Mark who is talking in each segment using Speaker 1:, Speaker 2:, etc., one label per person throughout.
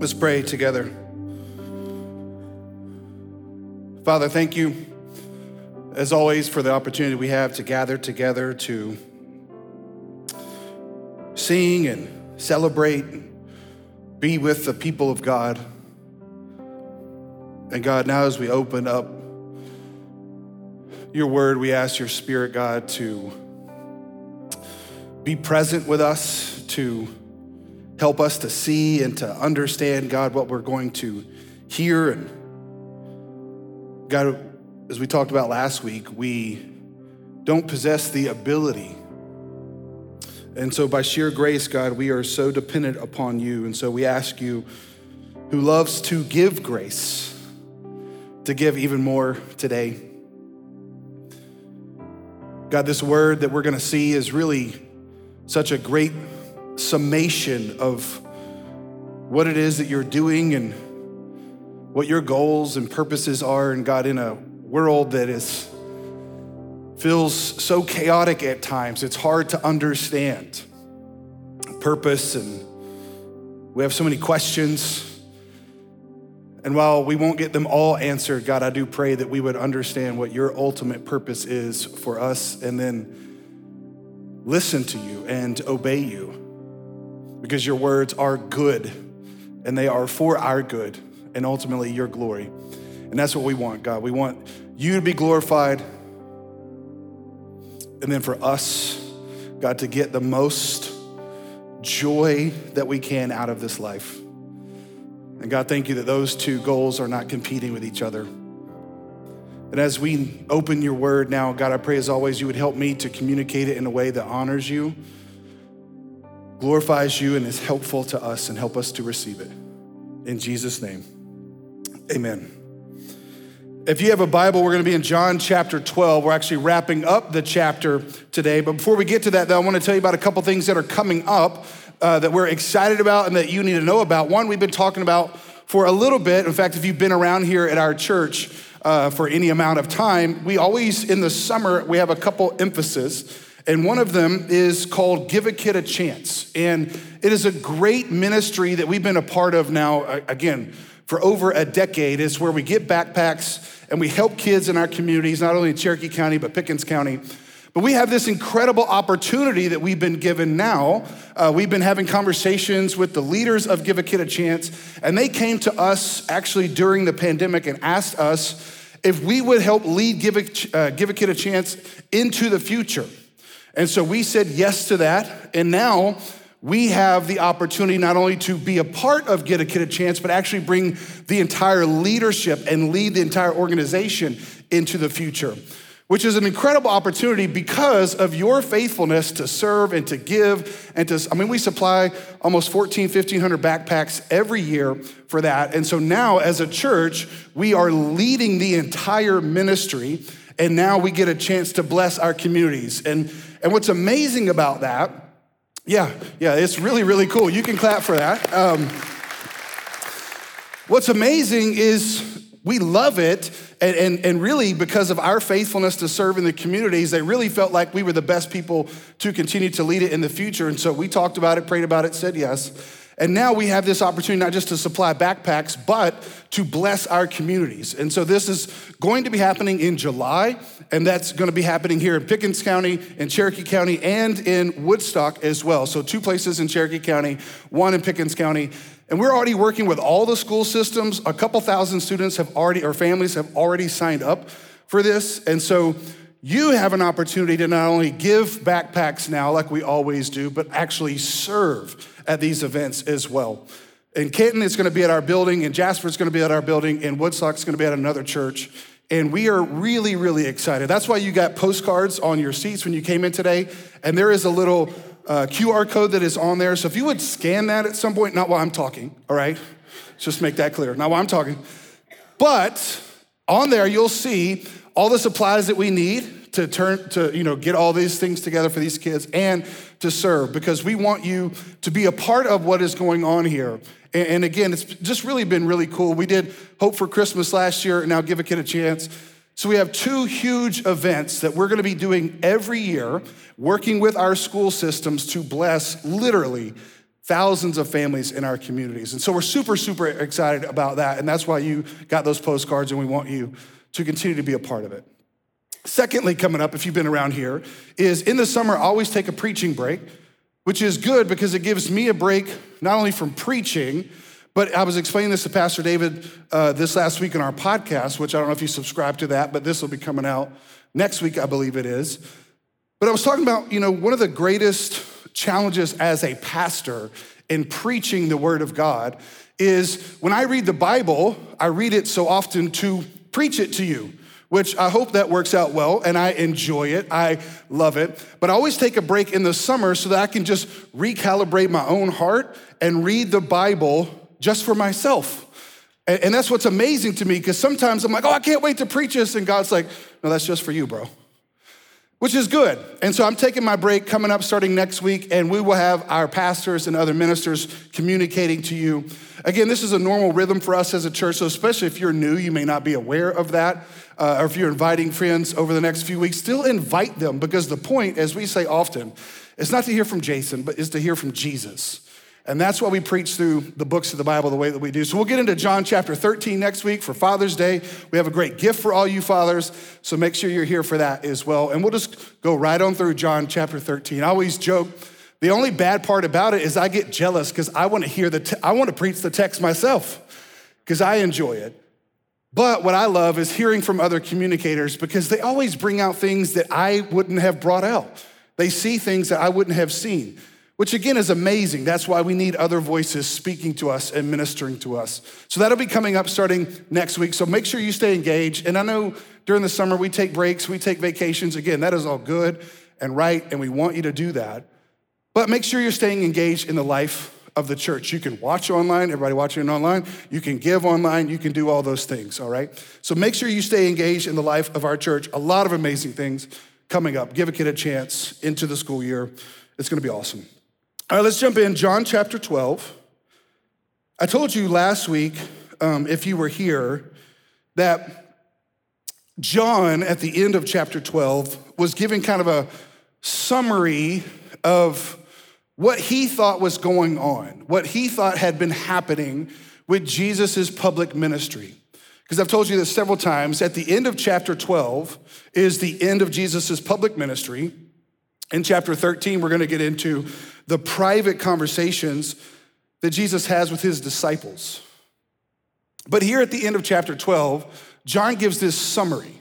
Speaker 1: Let's pray together. Father, thank you, as always, for the opportunity we have to gather together to sing and celebrate, and be with the people of God. And God, now as we open up your word, we ask your spirit, God, to be present with us, to help us to see and to understand, God, what we're going to hear. And God, as we talked about last week, we don't possess the ability. And so, by sheer grace, God, we are so dependent upon you. And so, we ask you, who loves to give grace, to give even more today. God, this word that we're going to see is really such a great summation of what it is that you're doing and what your goals and purposes are. And God, in a world that is feels so chaotic at times, it's hard to understand purpose and we have so many questions. And while we won't get them all answered, God, I do pray that we would understand what your ultimate purpose is for us and then listen to you and obey you because your words are good and they are for our good and ultimately your glory. And that's what we want, God. We want you to be glorified and then for us, God, to get the most joy that we can out of this life. And God, thank you that those two goals are not competing with each other. And as we open your word now, God, I pray as always you would help me to communicate it in a way that honors you, glorifies you, and is helpful to us and help us to receive it. In Jesus' name, amen. If you have a Bible, we're going to be in John chapter 12. We're actually wrapping up the chapter today. But before we get to that, though, I want to tell you about a couple things that are coming up uh, that we're excited about and that you need to know about. One, we've been talking about for a little bit. In fact, if you've been around here at our church uh, for any amount of time, we always, in the summer, we have a couple emphasis. And one of them is called Give a Kid a Chance. And it is a great ministry that we've been a part of now, again, for over a decade. It's where we get backpacks and we help kids in our communities, not only in Cherokee County, but Pickens County. But we have this incredible opportunity that we've been given now. Uh, we've been having conversations with the leaders of Give a Kid a Chance, and they came to us actually during the pandemic and asked us if we would help lead Give a, uh, Give a Kid a Chance into the future. And so we said yes to that. And now we have the opportunity not only to be a part of Get a Kid a Chance, but actually bring the entire leadership and lead the entire organization into the future, which is an incredible opportunity because of your faithfulness to serve and to give. And to, I mean, we supply almost 14, 1500 backpacks every year for that. And so now, as a church, we are leading the entire ministry. And now we get a chance to bless our communities. And, and what's amazing about that yeah, yeah, it's really, really cool. You can clap for that. Um, what's amazing is we love it, and, and, and really because of our faithfulness to serve in the communities, they really felt like we were the best people to continue to lead it in the future. And so we talked about it, prayed about it, said yes. And now we have this opportunity not just to supply backpacks, but to bless our communities. And so this is going to be happening in July, and that's going to be happening here in Pickens County, in Cherokee County, and in Woodstock as well. So two places in Cherokee County, one in Pickens County. And we're already working with all the school systems. A couple thousand students have already, or families have already signed up for this. And so you have an opportunity to not only give backpacks now, like we always do, but actually serve at these events as well. And Canton is going to be at our building. and Jasper, is going to be at our building. and Woodstock, it's going to be at another church. And we are really, really excited. That's why you got postcards on your seats when you came in today. And there is a little uh, QR code that is on there. So if you would scan that at some point, not while I'm talking, all right? Just make that clear, not while I'm talking. But on there, you'll see all the supplies that we need to turn to you know get all these things together for these kids and to serve because we want you to be a part of what is going on here and, and again it's just really been really cool we did hope for christmas last year and now give a kid a chance so we have two huge events that we're going to be doing every year working with our school systems to bless literally thousands of families in our communities. And so we're super, super excited about that. And that's why you got those postcards, and we want you to continue to be a part of it. Secondly, coming up, if you've been around here, is in the summer, I always take a preaching break, which is good because it gives me a break not only from preaching, but I was explaining this to Pastor David uh, this last week in our podcast, which I don't know if you subscribe to that, but this will be coming out next week, I believe it is. But I was talking about, you know, one of the greatest challenges as a pastor in preaching the word of God is when I read the Bible, I read it so often to preach it to you, which I hope that works out well and I enjoy it. I love it. But I always take a break in the summer so that I can just recalibrate my own heart and read the Bible just for myself. And, that's what's amazing to me because sometimes I'm like, oh, I can't wait to preach this. And God's like, no, that's just for you, bro which is good. And so I'm taking my break coming up starting next week, and we will have our pastors and other ministers communicating to you. Again, this is a normal rhythm for us as a church, so especially if you're new, you may not be aware of that. Uh, or if you're inviting friends over the next few weeks, still invite them because the point, as we say often, is not to hear from Jason, but is to hear from Jesus. And that's why we preach through the books of the Bible the way that we do. So we'll get into John chapter 13 next week for Father's Day. We have a great gift for all you fathers, so make sure you're here for that as well. And we'll just go right on through John chapter 13. I always joke, the only bad part about it is I get jealous because I want to hear the, te- I want to preach the text myself because I enjoy it. But what I love is hearing from other communicators because they always bring out things that I wouldn't have brought out. They see things that I wouldn't have seen which again is amazing. That's why we need other voices speaking to us and ministering to us. So that'll be coming up starting next week. So make sure you stay engaged. And I know during the summer we take breaks, we take vacations. Again, that is all good and right, and we want you to do that. But make sure you're staying engaged in the life of the church. You can watch online, everybody watching online. You can give online, you can do all those things, all right? So make sure you stay engaged in the life of our church. A lot of amazing things coming up. Give a kid a chance into the school year. It's gonna be awesome. All right, let's jump in. John chapter 12. I told you last week, um, if you were here, that John, at the end of chapter 12, was giving kind of a summary of what he thought was going on, what he thought had been happening with Jesus' public ministry. Because I've told you this several times, at the end of chapter 12 is the end of Jesus' public ministry. In chapter 13, we're going to get into the private conversations that Jesus has with his disciples. But here at the end of chapter 12, John gives this summary.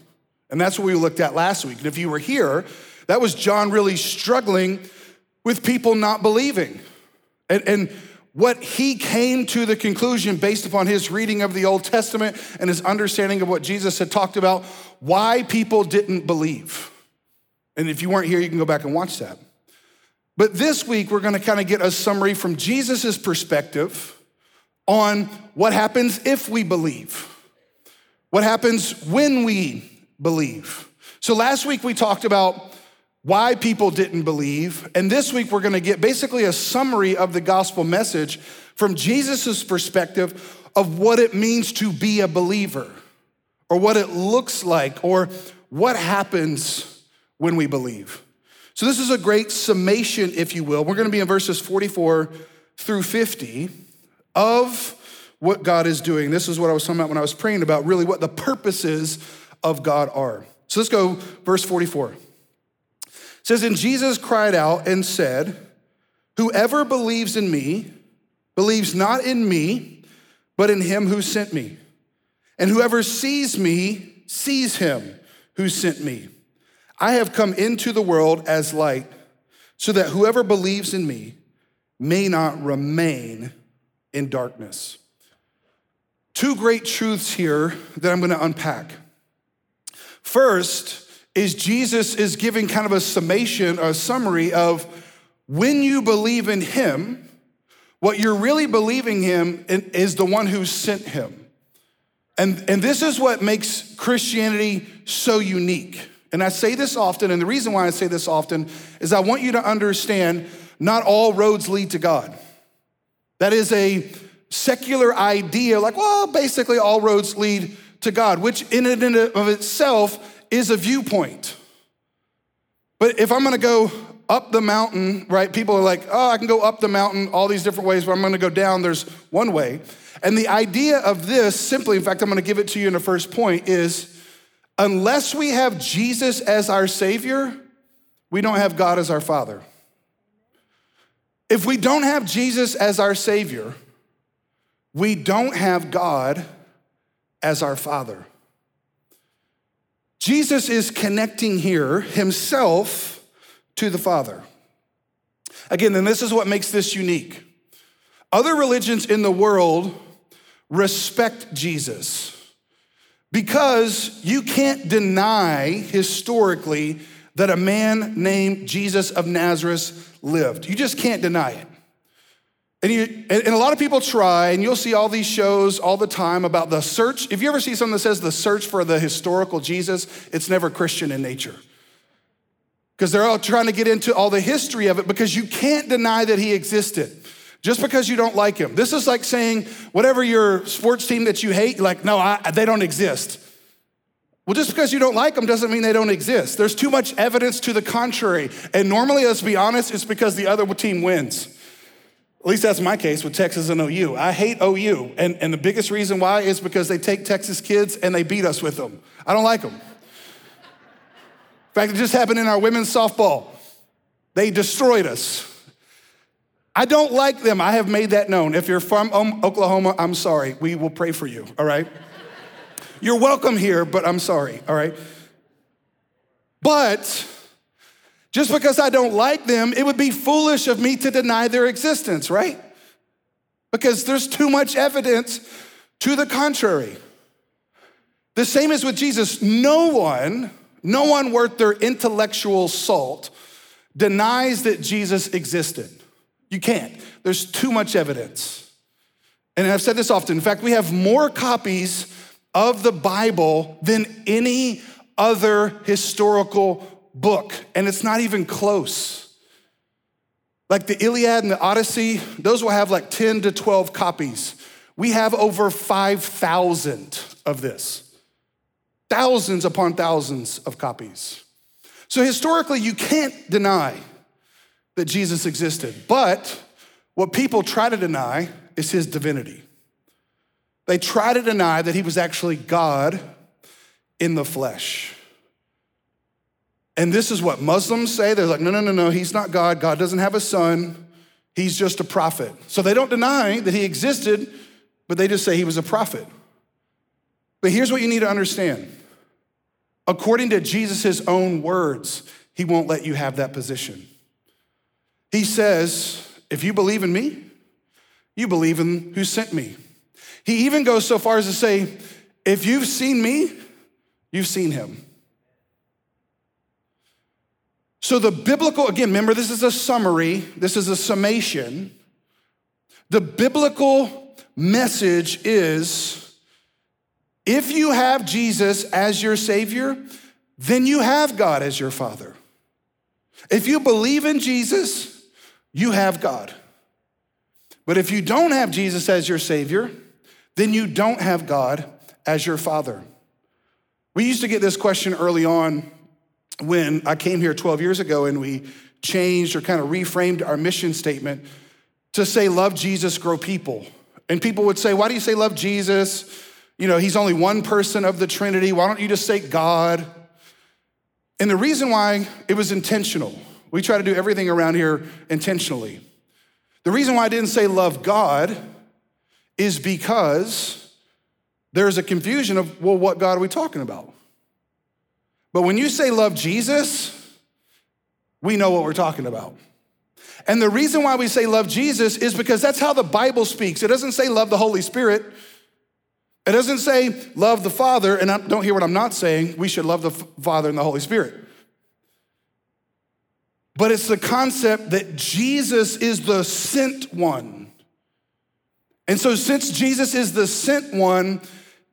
Speaker 1: And that's what we looked at last week. And if you were here, that was John really struggling with people not believing. And, and what he came to the conclusion based upon his reading of the Old Testament and his understanding of what Jesus had talked about, why people didn't believe. And if you weren't here, you can go back and watch that. But this week, we're gonna kind of get a summary from Jesus' perspective on what happens if we believe, what happens when we believe. So last week, we talked about why people didn't believe. And this week, we're gonna get basically a summary of the gospel message from Jesus' perspective of what it means to be a believer, or what it looks like, or what happens when we believe. So, this is a great summation, if you will. We're going to be in verses 44 through 50 of what God is doing. This is what I was talking about when I was praying about really what the purposes of God are. So, let's go, verse 44. It says, And Jesus cried out and said, Whoever believes in me believes not in me, but in him who sent me. And whoever sees me sees him who sent me. I have come into the world as light, so that whoever believes in me may not remain in darkness. Two great truths here that I'm going to unpack. First is Jesus is giving kind of a summation, a summary of when you believe in him, what you're really believing him in is the one who sent him. And, and this is what makes Christianity so unique. And I say this often, and the reason why I say this often is I want you to understand not all roads lead to God. That is a secular idea, like, well, basically all roads lead to God, which in and of itself is a viewpoint. But if I'm gonna go up the mountain, right? People are like, oh, I can go up the mountain all these different ways, but I'm gonna go down. There's one way. And the idea of this, simply, in fact, I'm gonna give it to you in the first point, is unless we have Jesus as our Savior, we don't have God as our Father. If we don't have Jesus as our Savior, we don't have God as our Father. Jesus is connecting here himself to the Father. Again, and this is what makes this unique. Other religions in the world respect Jesus because you can't deny historically that a man named Jesus of Nazareth lived. You just can't deny it. And, you, and a lot of people try, and you'll see all these shows all the time about the search. If you ever see something that says the search for the historical Jesus, it's never Christian in nature. Because they're all trying to get into all the history of it because you can't deny that he existed just because you don't like him. This is like saying whatever your sports team that you hate, like, no, I, they don't exist. Well, just because you don't like them doesn't mean they don't exist. There's too much evidence to the contrary. And normally, let's be honest, it's because the other team wins. At least that's my case with Texas and OU. I hate OU. And, and the biggest reason why is because they take Texas kids and they beat us with them. I don't like them. In fact, it just happened in our women's softball. They destroyed us. I don't like them. I have made that known. If you're from Oklahoma, I'm sorry. We will pray for you, all right? You're welcome here, but I'm sorry, all right? But just because I don't like them, it would be foolish of me to deny their existence, right? Because there's too much evidence to the contrary. The same is with Jesus. No one, no one worth their intellectual salt denies that Jesus existed. You can't. There's too much evidence. And I've said this often. In fact, we have more copies of the Bible than any other historical book, and it's not even close. Like the Iliad and the Odyssey, those will have like 10 to 12 copies. We have over 5,000 of this, thousands upon thousands of copies. So historically, you can't deny that Jesus existed, but what people try to deny is his divinity. They try to deny that he was actually God in the flesh. And this is what Muslims say. They're like, no, no, no, no, he's not God. God doesn't have a son. He's just a prophet. So they don't deny that he existed, but they just say he was a prophet. But here's what you need to understand according to Jesus' own words, he won't let you have that position. He says, if you believe in me, you believe in who sent me. He even goes so far as to say, if you've seen me, you've seen him. So, the biblical, again, remember, this is a summary, this is a summation. The biblical message is if you have Jesus as your Savior, then you have God as your Father. If you believe in Jesus, you have God. But if you don't have Jesus as your Savior, then you don't have God as your Father. We used to get this question early on when I came here 12 years ago and we changed or kind of reframed our mission statement to say, Love Jesus, grow people. And people would say, Why do you say love Jesus? You know, he's only one person of the Trinity. Why don't you just say God? And the reason why it was intentional, we try to do everything around here intentionally. The reason why I didn't say love God is because there's a confusion of, well, what God are we talking about? But when you say love Jesus, we know what we're talking about. And the reason why we say love Jesus is because that's how the Bible speaks. It doesn't say love the Holy Spirit. It doesn't say love the Father, and I don't hear what I'm not saying. We should love the Father and the Holy Spirit. But it's the concept that Jesus is the sent one. And so, since Jesus is the sent one,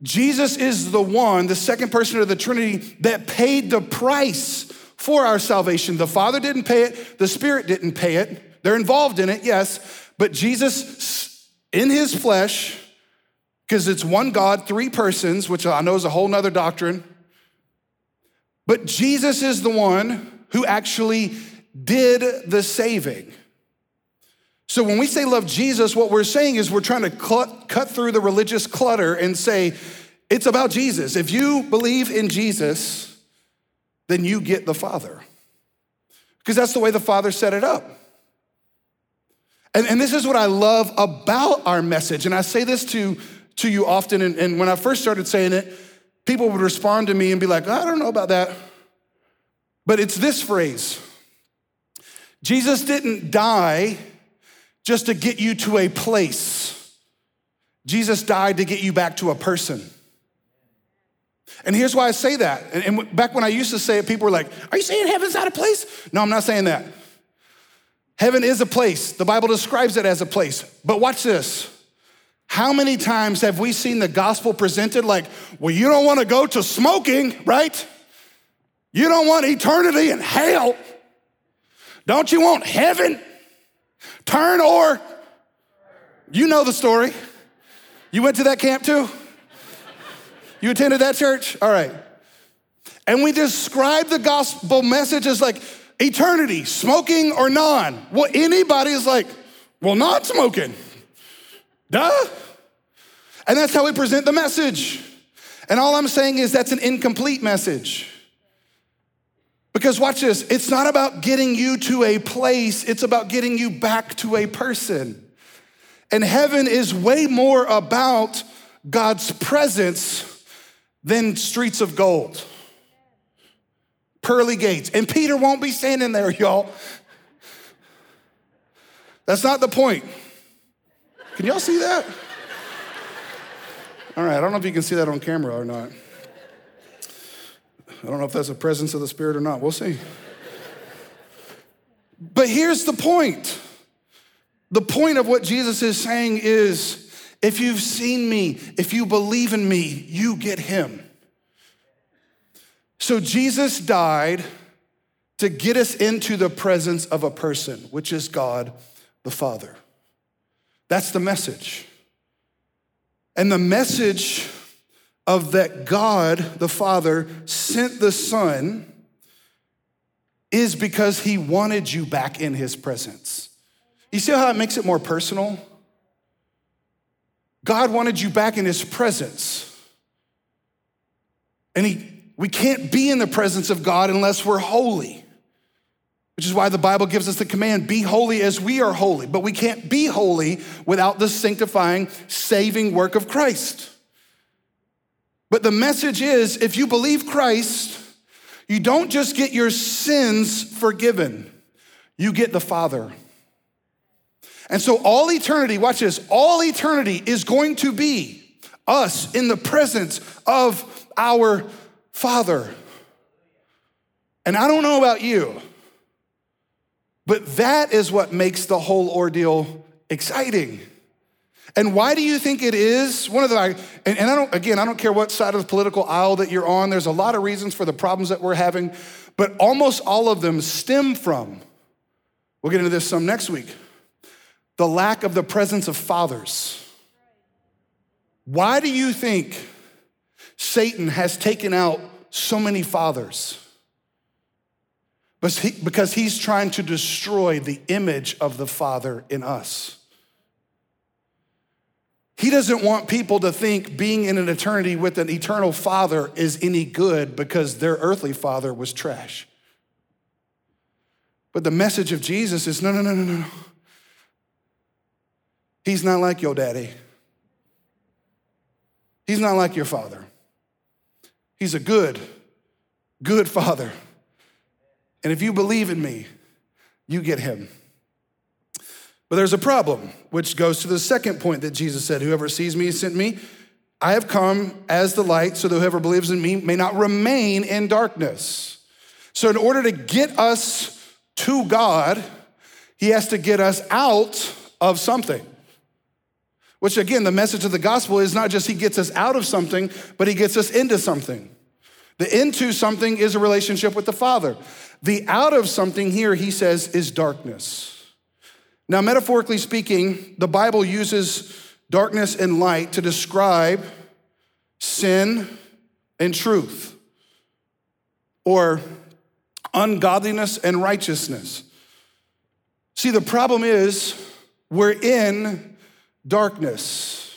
Speaker 1: Jesus is the one, the second person of the Trinity, that paid the price for our salvation. The Father didn't pay it, the Spirit didn't pay it. They're involved in it, yes, but Jesus in his flesh, because it's one God, three persons, which I know is a whole nother doctrine. But Jesus is the one who actually did the saving. So when we say love Jesus, what we're saying is we're trying to cut, cut through the religious clutter and say, it's about Jesus. If you believe in Jesus, then you get the Father. Because that's the way the Father set it up. And, and this is what I love about our message. And I say this to, to you often. And, and when I first started saying it, people would respond to me and be like, I don't know about that. But it's this phrase Jesus didn't die just to get you to a place, Jesus died to get you back to a person. And here's why I say that. And, back when I used to say it, people were like, Are you saying heaven's not a place? No, I'm not saying that. Heaven is a place. The Bible describes it as a place. But watch this. How many times have we seen the gospel presented like, well, you don't want to go to smoking, right? You don't want eternity in hell. Don't you want heaven? Turn or. You know the story. You went to that camp too? You attended that church? All right. And we describe the gospel message as like eternity, smoking or non. Well, anybody is like, well, not smoking. Duh. And that's how we present the message. And all I'm saying is that's an incomplete message. Because watch this, it's not about getting you to a place, it's about getting you back to a person. And heaven is way more about God's presence than streets of gold, pearly gates. And Peter won't be standing there, y'all. That's not the point. Can y'all see that? All right, I don't know if you can see that on camera or not. I don't know if that's a presence of the Spirit or not. We'll see. But here's the point the point of what Jesus is saying is if you've seen me, if you believe in me, you get him. So Jesus died to get us into the presence of a person, which is God the Father. That's the message. And the message of that God the Father sent the Son is because he wanted you back in his presence. You see how it makes it more personal? God wanted you back in his presence. And he, we can't be in the presence of God unless we're holy, which is why the Bible gives us the command be holy as we are holy. But we can't be holy without the sanctifying, saving work of Christ. But the message is if you believe Christ, you don't just get your sins forgiven, you get the Father. And so, all eternity, watch this, all eternity is going to be us in the presence of our Father. And I don't know about you, but that is what makes the whole ordeal exciting. And why do you think it is? One of the, and, and I don't, again, I don't care what side of the political aisle that you're on, there's a lot of reasons for the problems that we're having, but almost all of them stem from, we'll get into this some next week, the lack of the presence of fathers. Why do you think Satan has taken out so many fathers? Because he's trying to destroy the image of the Father in us. He doesn't want people to think being in an eternity with an eternal father is any good because their earthly father was trash. But the message of Jesus is no, no, no, no, no. He's not like your daddy. He's not like your father. He's a good, good father. And if you believe in me, you get him. But there's a problem, which goes to the second point that Jesus said Whoever sees me sent me. I have come as the light so that whoever believes in me may not remain in darkness. So, in order to get us to God, he has to get us out of something. Which, again, the message of the gospel is not just he gets us out of something, but he gets us into something. The into something is a relationship with the Father. The out of something here, he says, is darkness. Now, metaphorically speaking, the Bible uses darkness and light to describe sin and truth, or ungodliness and righteousness. See, the problem is we're in darkness.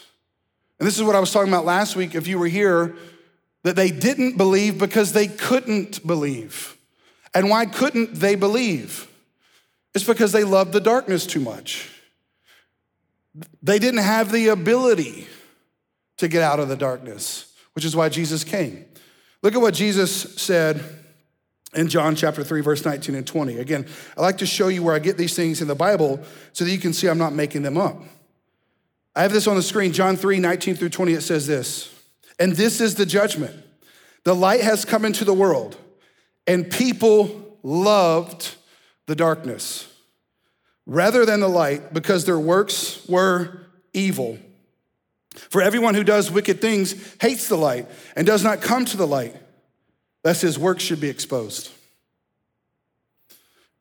Speaker 1: And this is what I was talking about last week, if you were here, that they didn't believe because they couldn't believe. And why couldn't they believe? It's because they loved the darkness too much. They didn't have the ability to get out of the darkness, which is why Jesus came. Look at what Jesus said in John chapter 3, verse 19 and 20. Again, I like to show you where I get these things in the Bible so that you can see I'm not making them up. I have this on the screen, John 3, 19 through 20. It says this, and this is the judgment. The light has come into the world, and people loved the darkness rather than the light because their works were evil. For everyone who does wicked things hates the light and does not come to the light, lest his works should be exposed.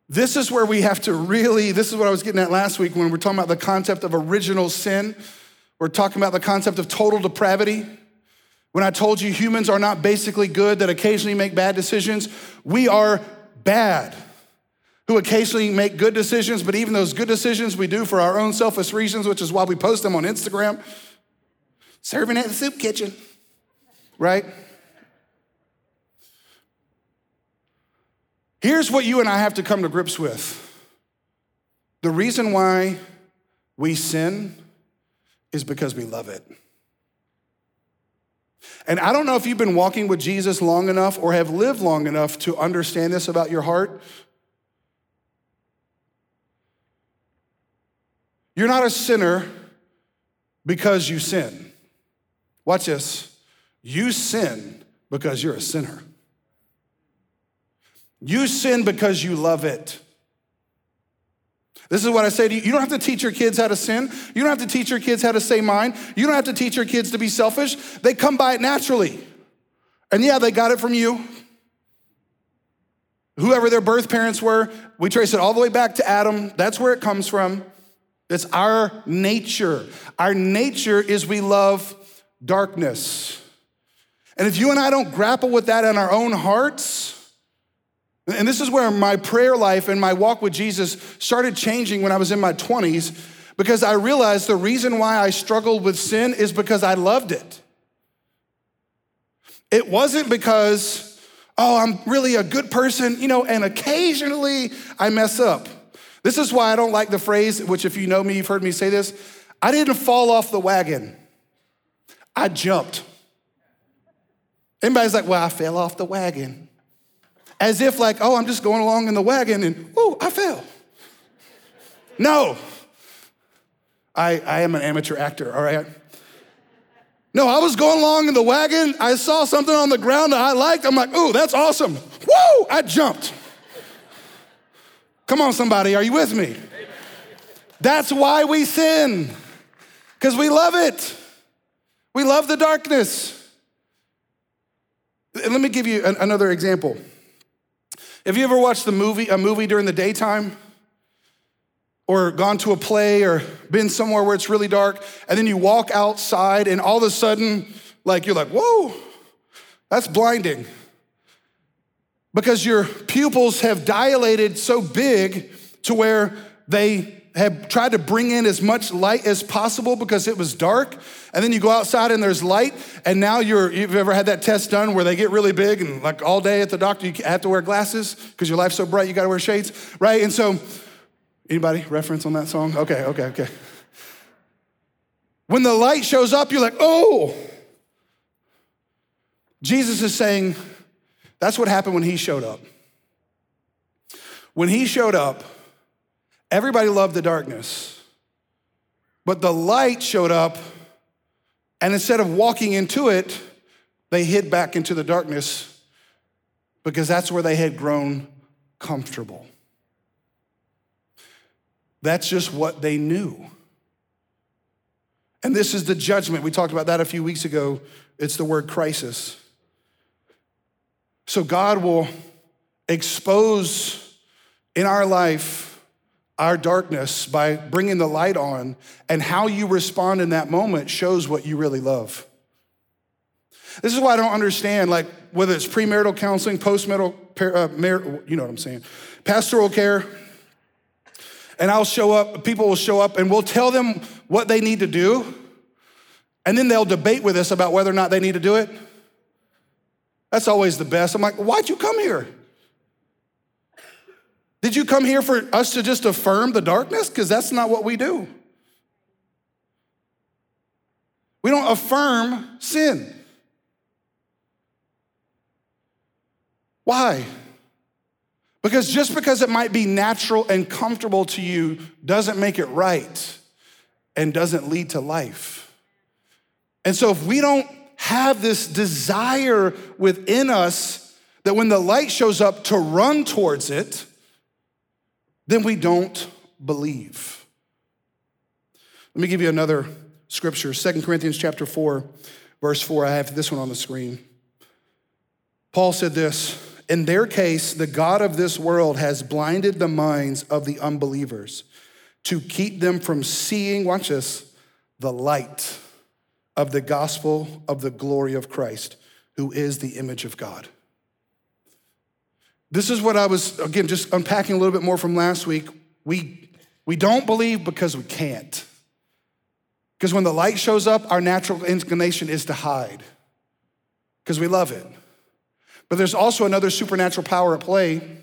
Speaker 1: This is where we have to really, this is what I was getting at last week when we're talking about the concept of original sin. We're talking about the concept of total depravity. When I told you humans are not basically good, that occasionally make bad decisions, we are bad who occasionally make good decisions, but even those good decisions we do for our own selfish reasons, which is why we post them on Instagram serving at the soup kitchen, right? Here's what you and I have to come to grips with the reason why we sin is because we love it. And I don't know if you've been walking with Jesus long enough or have lived long enough to understand this about your heart. You're not a sinner because you sin. Watch this. You sin because you're a sinner. You sin because you love it. This is what I say to you. You don't have to teach your kids how to sin. You don't have to teach your kids how to say mine. You don't have to teach your kids to be selfish. They come by it naturally. And yeah, they got it from you. Whoever their birth parents were, we trace it all the way back to Adam. That's where it comes from. It's our nature. Our nature is we love darkness. And if you and I don't grapple with that in our own hearts, and this is where my prayer life and my walk with Jesus started changing when I was in my 20s, because I realized the reason why I struggled with sin is because I loved it. It wasn't because, oh, I'm really a good person, you know, and occasionally I mess up. This is why I don't like the phrase, which if you know me, you've heard me say this I didn't fall off the wagon. I jumped. Anybody's like, well, I fell off the wagon. As if, like, oh, I'm just going along in the wagon and, oh, I fell. No. I, I am an amateur actor, all right? No, I was going along in the wagon. I saw something on the ground that I liked. I'm like, ooh, that's awesome. Woo! I jumped. Come on, somebody, are you with me? That's why we sin, because we love it. We love the darkness. Let me give you an, another example. Have you ever watched the movie, a movie during the daytime? Or gone to a play or been somewhere where it's really dark, and then you walk outside, and all of a sudden, like you're like, whoa, that's blinding. Because your pupils have dilated so big to where they have tried to bring in as much light as possible because it was dark. And then you go outside and there's light. And now you're, you've ever had that test done where they get really big and like all day at the doctor, you have to wear glasses because your life's so bright, you got to wear shades, right? And so, anybody reference on that song? Okay, okay, okay. When the light shows up, you're like, oh. Jesus is saying, that's what happened when he showed up. When he showed up, Everybody loved the darkness. But the light showed up, and instead of walking into it, they hid back into the darkness because that's where they had grown comfortable. That's just what they knew. And this is the judgment. We talked about that a few weeks ago. It's the word crisis. So God will expose in our life our darkness by bringing the light on, and how you respond in that moment shows what you really love. This is why I don't understand, like, whether it's premarital counseling, postmarital, uh, mar- you know what I'm saying, pastoral care. And I'll show up, people will show up, and we'll tell them what they need to do. And then they'll debate with us about whether or not they need to do it. That's always the best. I'm like, why'd you come here? Did you come here for us to just affirm the darkness? Because that's not what we do. We don't affirm sin. Why? Because just because it might be natural and comfortable to you doesn't make it right and doesn't lead to life. And so if we don't have this desire within us that when the light shows up to run towards it, then we don't believe. Let me give you another scripture, Second Corinthians chapter 4, verse 4. I have this one on the screen. Paul said this, in their case, the God of this world has blinded the minds of the unbelievers to keep them from seeing, watch this, the light of the gospel of the glory of Christ, who is the image of God. This is what I was, again, just unpacking a little bit more from last week. We, we don't believe because we can't. Because when the light shows up, our natural inclination is to hide because we love it. But there's also another supernatural power at play.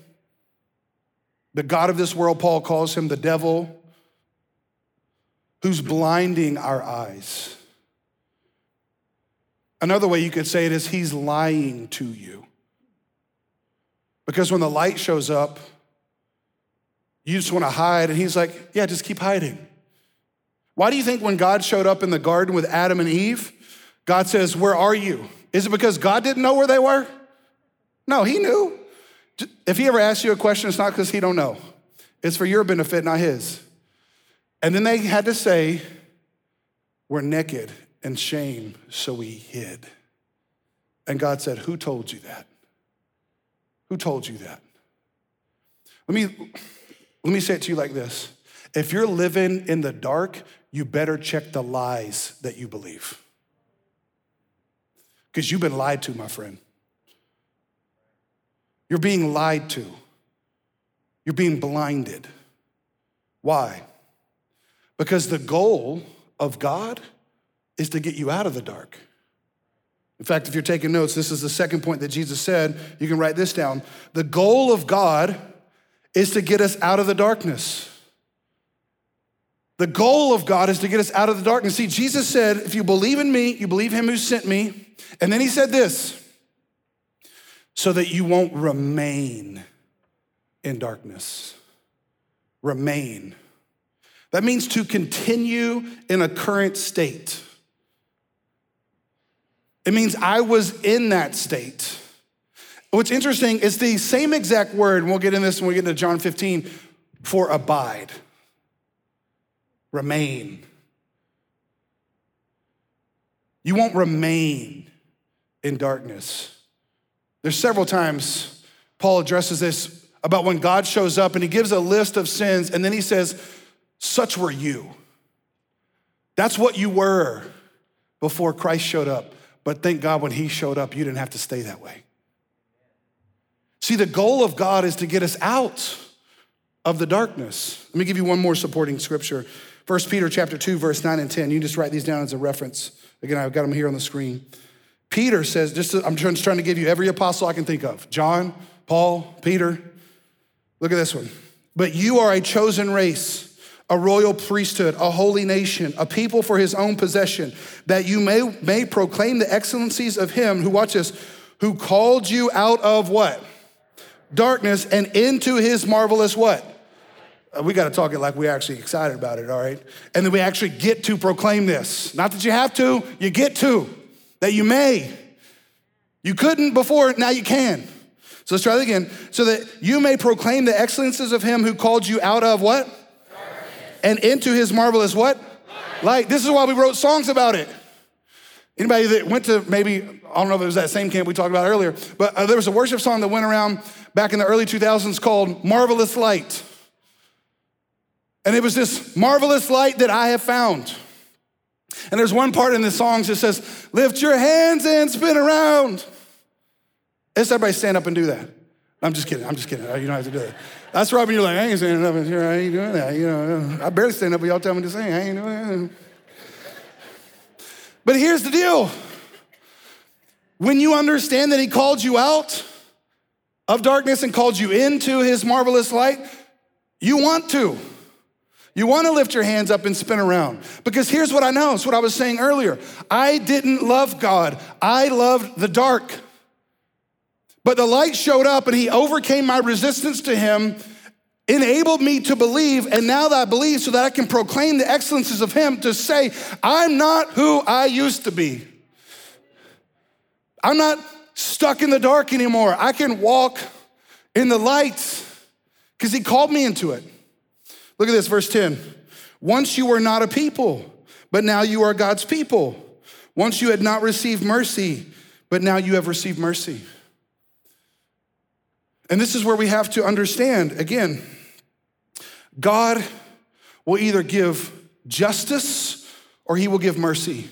Speaker 1: The God of this world, Paul calls him the devil, who's blinding our eyes. Another way you could say it is he's lying to you. Because when the light shows up, you just want to hide, and he's like, Yeah, just keep hiding. Why do you think when God showed up in the garden with Adam and Eve, God says, Where are you? Is it because God didn't know where they were? No, he knew. If he ever asks you a question, it's not because he don't know. It's for your benefit, not his. And then they had to say, We're naked and shame, so we hid. And God said, Who told you that? Who told you that? Let me, let me say it to you like this. If you're living in the dark, you better check the lies that you believe. Because you've been lied to, my friend. You're being lied to. You're being blinded. Why? Because the goal of God is to get you out of the dark. In fact, if you're taking notes, this is the second point that Jesus said. You can write this down. The goal of God is to get us out of the darkness. The goal of God is to get us out of the darkness. See, Jesus said, if you believe in me, you believe him who sent me. And then he said this so that you won't remain in darkness. Remain. That means to continue in a current state. It means I was in that state. What's interesting is the same exact word, and we'll get in this when we get into John 15, for abide, remain. You won't remain in darkness. There's several times Paul addresses this about when God shows up and he gives a list of sins, and then he says, Such were you. That's what you were before Christ showed up. But thank God when he showed up, you didn't have to stay that way. See, the goal of God is to get us out of the darkness. Let me give you one more supporting scripture. 1 Peter chapter 2, verse 9 and 10. You just write these down as a reference. Again, I've got them here on the screen. Peter says, just I'm just trying to give you every apostle I can think of. John, Paul, Peter. Look at this one. But you are a chosen race a royal priesthood, a holy nation, a people for his own possession, that you may, may proclaim the excellencies of him who, watch this, who called you out of what? Darkness and into his marvelous what? Uh, we got to talk it like we're actually excited about it, all right? And then we actually get to proclaim this. Not that you have to, you get to, that you may. You couldn't before, now you can. So let's try that again. So that you may proclaim the excellences of him who called you out of what? And into his marvelous what? Light. This is why we wrote songs about it. Anybody that went to maybe, I don't know if it was that same camp we talked about earlier, but uh, there was a worship song that went around back in the early 2000s called Marvelous Light. And it was this marvelous light that I have found. And there's one part in the songs that says, Lift your hands and spin around. Let's everybody stand up and do that. I'm just kidding. I'm just kidding. You don't have to do it. That's right when you're like, I ain't standing up here. I ain't doing that. You know, I barely stand up, but y'all tell me to sing. I ain't doing that. But here's the deal. When you understand that he called you out of darkness and called you into his marvelous light, you want to. You want to lift your hands up and spin around. Because here's what I know. It's what I was saying earlier. I didn't love God. I loved the dark. But the light showed up and he overcame my resistance to him, enabled me to believe. And now that I believe, so that I can proclaim the excellences of him to say, I'm not who I used to be. I'm not stuck in the dark anymore. I can walk in the light because he called me into it. Look at this, verse 10. Once you were not a people, but now you are God's people. Once you had not received mercy, but now you have received mercy. And this is where we have to understand again, God will either give justice or he will give mercy.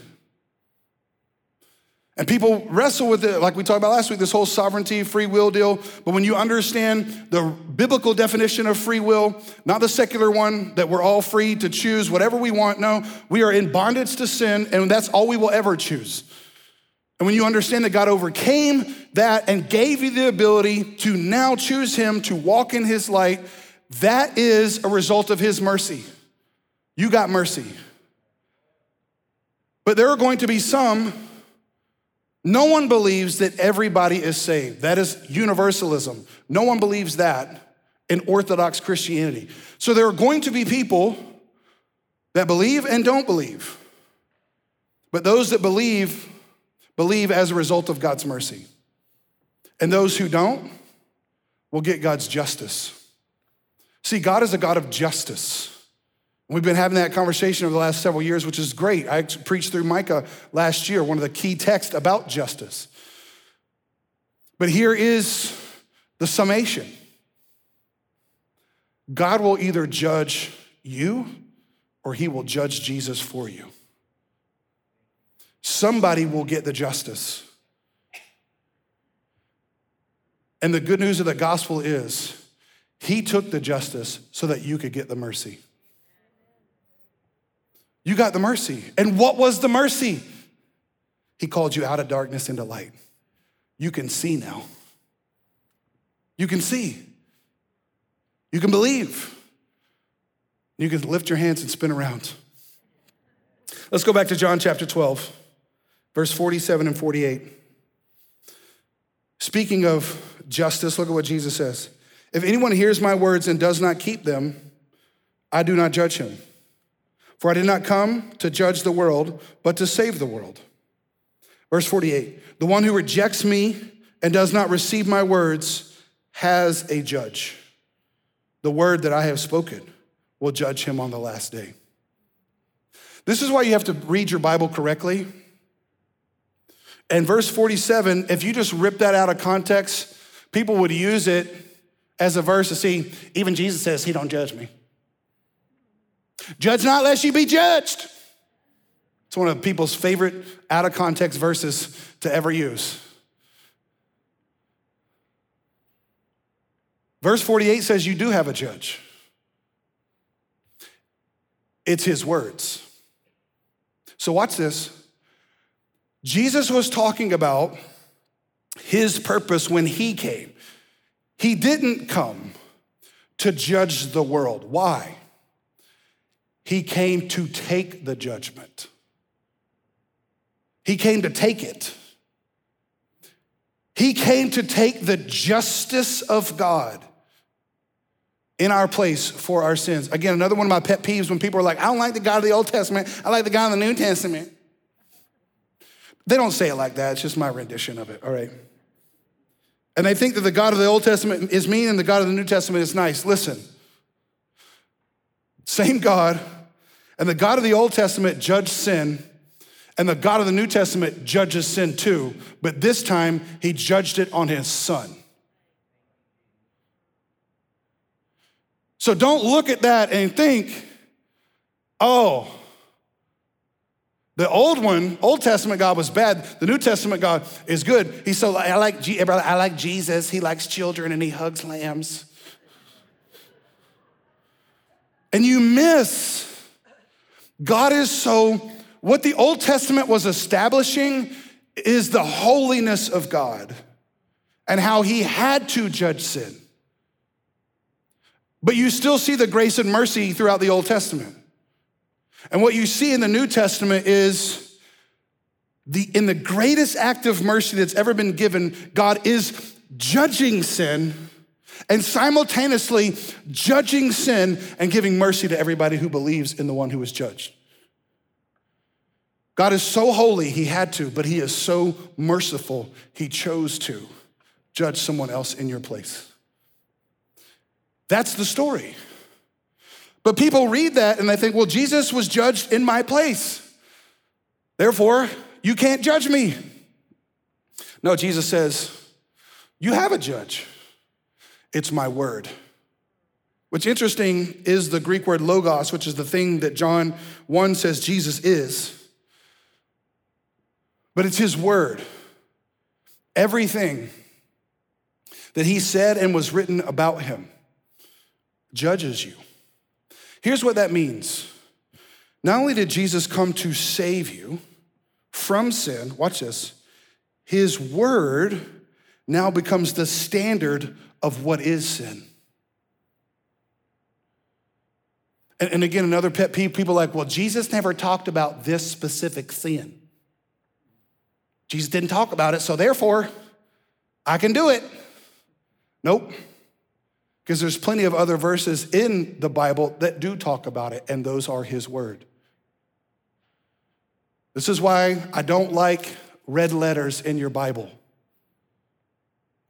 Speaker 1: And people wrestle with it, like we talked about last week, this whole sovereignty, free will deal. But when you understand the biblical definition of free will, not the secular one, that we're all free to choose whatever we want, no, we are in bondage to sin, and that's all we will ever choose. And when you understand that God overcame that and gave you the ability to now choose Him to walk in His light, that is a result of His mercy. You got mercy. But there are going to be some no one believes that everybody is saved. That is universalism. No one believes that in Orthodox Christianity. So there are going to be people that believe and don't believe. But those that believe, believe as a result of God's mercy. And those who don't will get God's justice. See, God is a God of justice. We've been having that conversation over the last several years, which is great. I preached through Micah last year, one of the key texts about justice. But here is the summation God will either judge you or he will judge Jesus for you. Somebody will get the justice. And the good news of the gospel is he took the justice so that you could get the mercy. You got the mercy. And what was the mercy? He called you out of darkness into light. You can see now. You can see. You can believe. You can lift your hands and spin around. Let's go back to John chapter 12, verse 47 and 48. Speaking of justice, look at what Jesus says. If anyone hears my words and does not keep them, I do not judge him. For I did not come to judge the world, but to save the world. Verse 48 The one who rejects me and does not receive my words has a judge. The word that I have spoken will judge him on the last day. This is why you have to read your Bible correctly. And verse 47, if you just rip that out of context, people would use it as a verse to see, even Jesus says, He don't judge me. Judge not lest you be judged. It's one of people's favorite out of context verses to ever use. Verse 48 says, You do have a judge. It's his words. So, watch this. Jesus was talking about his purpose when he came. He didn't come to judge the world. Why? He came to take the judgment. He came to take it. He came to take the justice of God in our place for our sins. Again, another one of my pet peeves when people are like, I don't like the God of the Old Testament, I like the God of the New Testament. They don't say it like that, it's just my rendition of it, all right? And they think that the God of the Old Testament is mean and the God of the New Testament is nice. Listen, same God, and the God of the Old Testament judged sin, and the God of the New Testament judges sin too, but this time he judged it on his son. So don't look at that and think, oh, The old one, Old Testament God was bad. The New Testament God is good. He's so I like I like Jesus. He likes children and he hugs lambs. And you miss God is so what the Old Testament was establishing is the holiness of God and how he had to judge sin. But you still see the grace and mercy throughout the Old Testament. And what you see in the New Testament is the in the greatest act of mercy that's ever been given, God is judging sin and simultaneously judging sin and giving mercy to everybody who believes in the one who was judged. God is so holy, he had to, but he is so merciful, he chose to judge someone else in your place. That's the story. But people read that and they think, well, Jesus was judged in my place. Therefore, you can't judge me. No, Jesus says, you have a judge. It's my word. What's interesting is the Greek word logos, which is the thing that John 1 says Jesus is. But it's his word. Everything that he said and was written about him judges you. Here's what that means not only did Jesus come to save you from sin, watch this, his word now becomes the standard of what is sin. And, and again, another pet peeve people like, well, Jesus never talked about this specific sin. Jesus didn't talk about it, so therefore, I can do it. Nope. Because there's plenty of other verses in the Bible that do talk about it, and those are his word. This is why I don't like red letters in your Bible.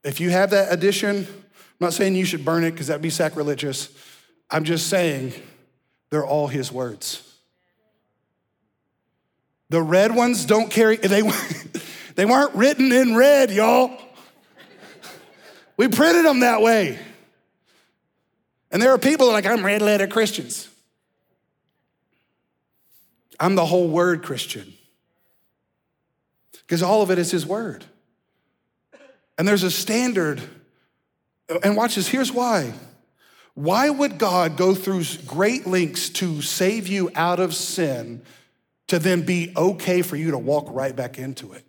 Speaker 1: If you have that edition, I'm not saying you should burn it because that'd be sacrilegious. I'm just saying they're all his words. The red ones don't carry, they, they weren't written in red, y'all. We printed them that way. And there are people like, I'm red letter Christians. I'm the whole word Christian. Because all of it is his word. And there's a standard. And watch this, here's why. Why would God go through great lengths to save you out of sin to then be okay for you to walk right back into it?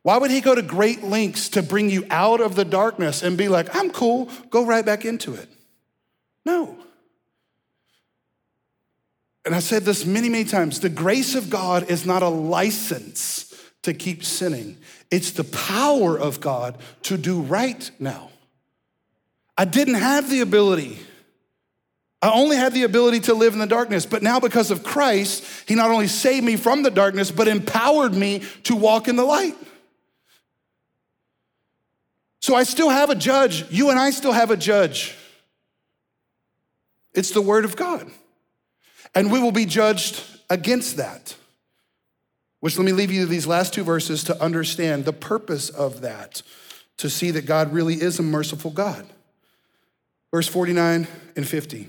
Speaker 1: Why would he go to great lengths to bring you out of the darkness and be like, I'm cool, go right back into it? No. And I said this many, many times the grace of God is not a license to keep sinning, it's the power of God to do right now. I didn't have the ability. I only had the ability to live in the darkness, but now because of Christ, He not only saved me from the darkness, but empowered me to walk in the light. So I still have a judge. You and I still have a judge. It's the word of God. And we will be judged against that. Which let me leave you these last two verses to understand the purpose of that, to see that God really is a merciful God. Verse 49 and 50.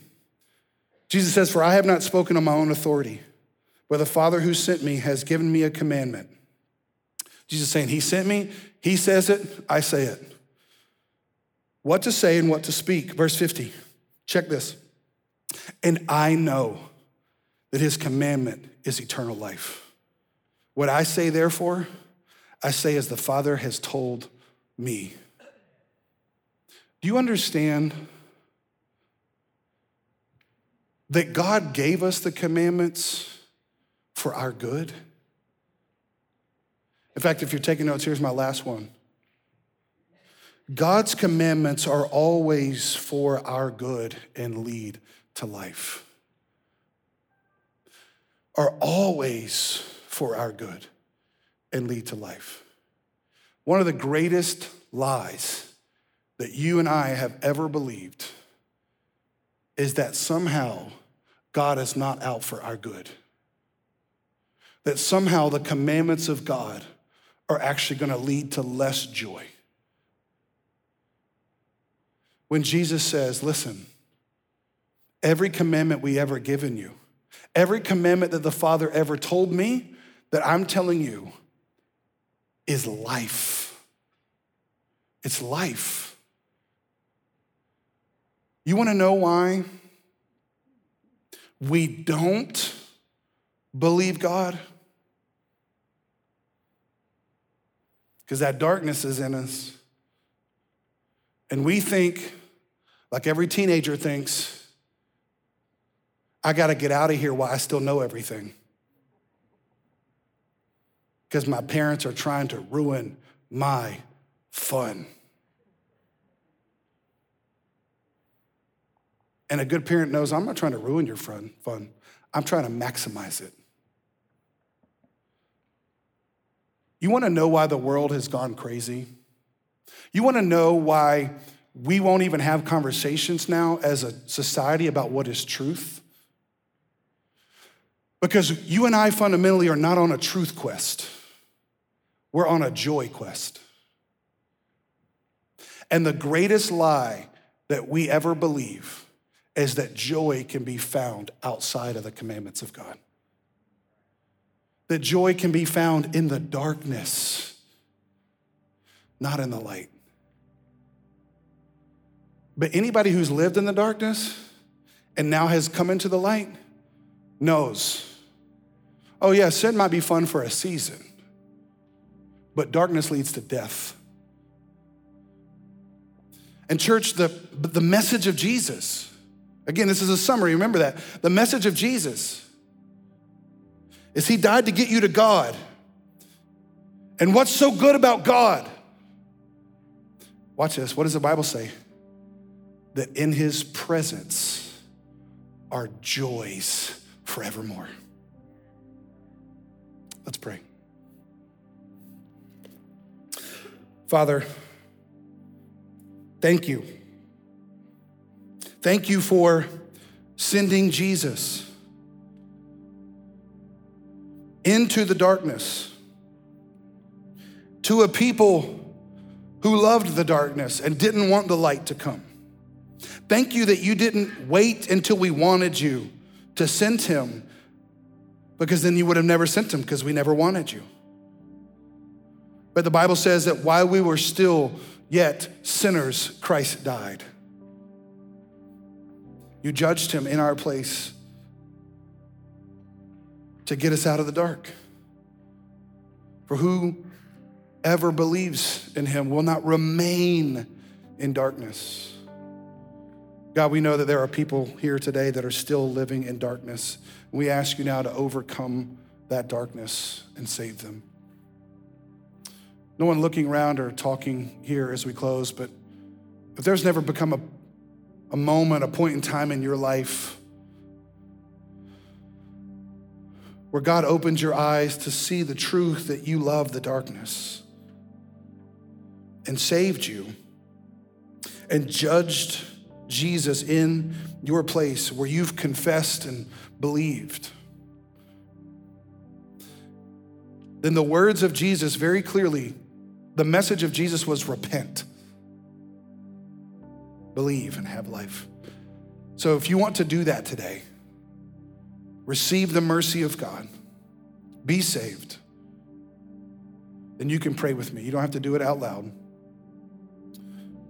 Speaker 1: Jesus says, For I have not spoken on my own authority, but the Father who sent me has given me a commandment. Jesus saying, He sent me, He says it, I say it. What to say and what to speak. Verse 50. Check this. And I know that his commandment is eternal life. What I say, therefore, I say as the Father has told me. Do you understand that God gave us the commandments for our good? In fact, if you're taking notes, here's my last one. God's commandments are always for our good and lead to life are always for our good and lead to life. One of the greatest lies that you and I have ever believed is that somehow God is not out for our good. That somehow the commandments of God are actually going to lead to less joy. When Jesus says, listen, Every commandment we ever given you Every commandment that the Father ever told me that I'm telling you is life. It's life. You wanna know why we don't believe God? Because that darkness is in us. And we think, like every teenager thinks, I gotta get out of here while I still know everything. Because my parents are trying to ruin my fun. And a good parent knows I'm not trying to ruin your fun. fun. I'm trying to maximize it. You wanna know why the world has gone crazy? You wanna know why we won't even have conversations now as a society about what is truth? Because you and I fundamentally are not on a truth quest, we're on a joy quest. And the greatest lie that we ever believe is that joy can be found outside of the commandments of God. That joy can be found in the darkness, not in the light. But anybody who's lived in the darkness and now has come into the light knows oh, yeah, sin might be fun for a season, but darkness leads to death. And, church, the, the message of Jesus, again, this is a summary, remember that. The message of Jesus is He died to get you to God. And what's so good about God? Watch this. What does the Bible say? that in his presence are joys forevermore. Let's pray. Father, thank you. Thank you for sending Jesus into the darkness to a people who loved the darkness and didn't want the light to come. Thank you that you didn't wait until we wanted you to send him, because then you would have never sent him because we never wanted you. But the Bible says that while we were still yet sinners, Christ died. You judged him in our place to get us out of the dark. For whoever believes in him will not remain in darkness. God, we know that there are people here today that are still living in darkness. We ask you now to overcome that darkness and save them. No one looking around or talking here as we close, but if there's never become a, a moment, a point in time in your life where God opened your eyes to see the truth that you love the darkness and saved you and judged Jesus in your place where you've confessed and believed, then the words of Jesus very clearly, the message of Jesus was repent, believe, and have life. So if you want to do that today, receive the mercy of God, be saved, then you can pray with me. You don't have to do it out loud.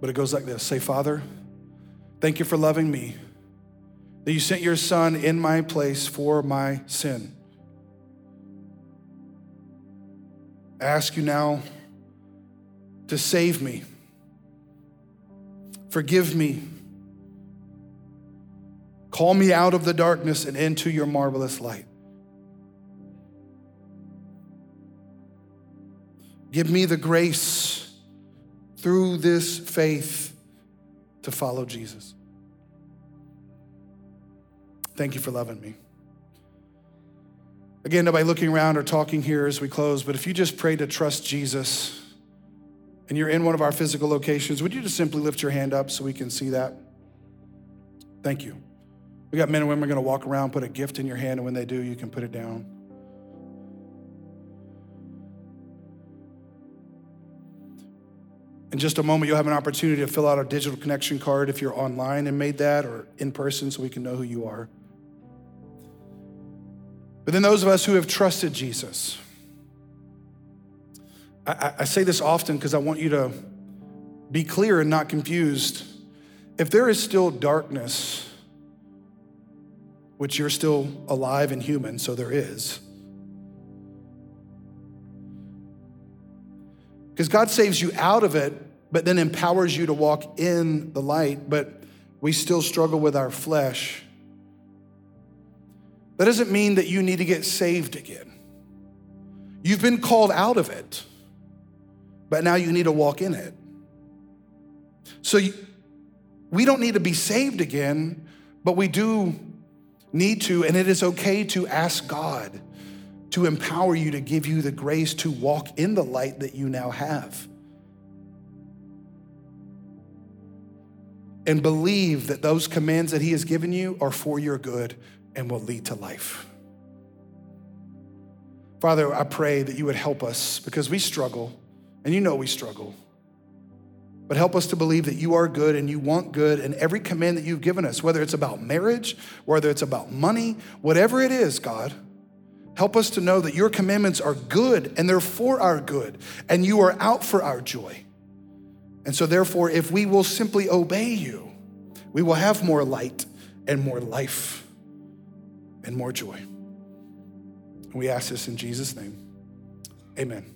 Speaker 1: But it goes like this Say, Father, Thank you for loving me, that you sent your son in my place for my sin. I ask you now to save me, forgive me, call me out of the darkness and into your marvelous light. Give me the grace through this faith to follow Jesus. Thank you for loving me. Again, nobody looking around or talking here as we close, but if you just pray to trust Jesus and you're in one of our physical locations, would you just simply lift your hand up so we can see that? Thank you. We got men and women going to walk around, put a gift in your hand, and when they do, you can put it down. In just a moment, you'll have an opportunity to fill out a digital connection card if you're online and made that, or in person so we can know who you are. But then those of us who have trusted Jesus, I, I say this often because I want you to be clear and not confused. If there is still darkness, which you're still alive and human, so there is. Because God saves you out of it, but then empowers you to walk in the light, but we still struggle with our flesh. That doesn't mean that you need to get saved again. You've been called out of it, but now you need to walk in it. So you, we don't need to be saved again, but we do need to, and it is okay to ask God to empower you to give you the grace to walk in the light that you now have. And believe that those commands that He has given you are for your good and will lead to life. Father, I pray that you would help us because we struggle, and you know we struggle. But help us to believe that you are good and you want good, and every command that you've given us, whether it's about marriage, whether it's about money, whatever it is, God, help us to know that your commandments are good and they're for our good, and you are out for our joy. And so, therefore, if we will simply obey you, we will have more light and more life and more joy. We ask this in Jesus' name. Amen.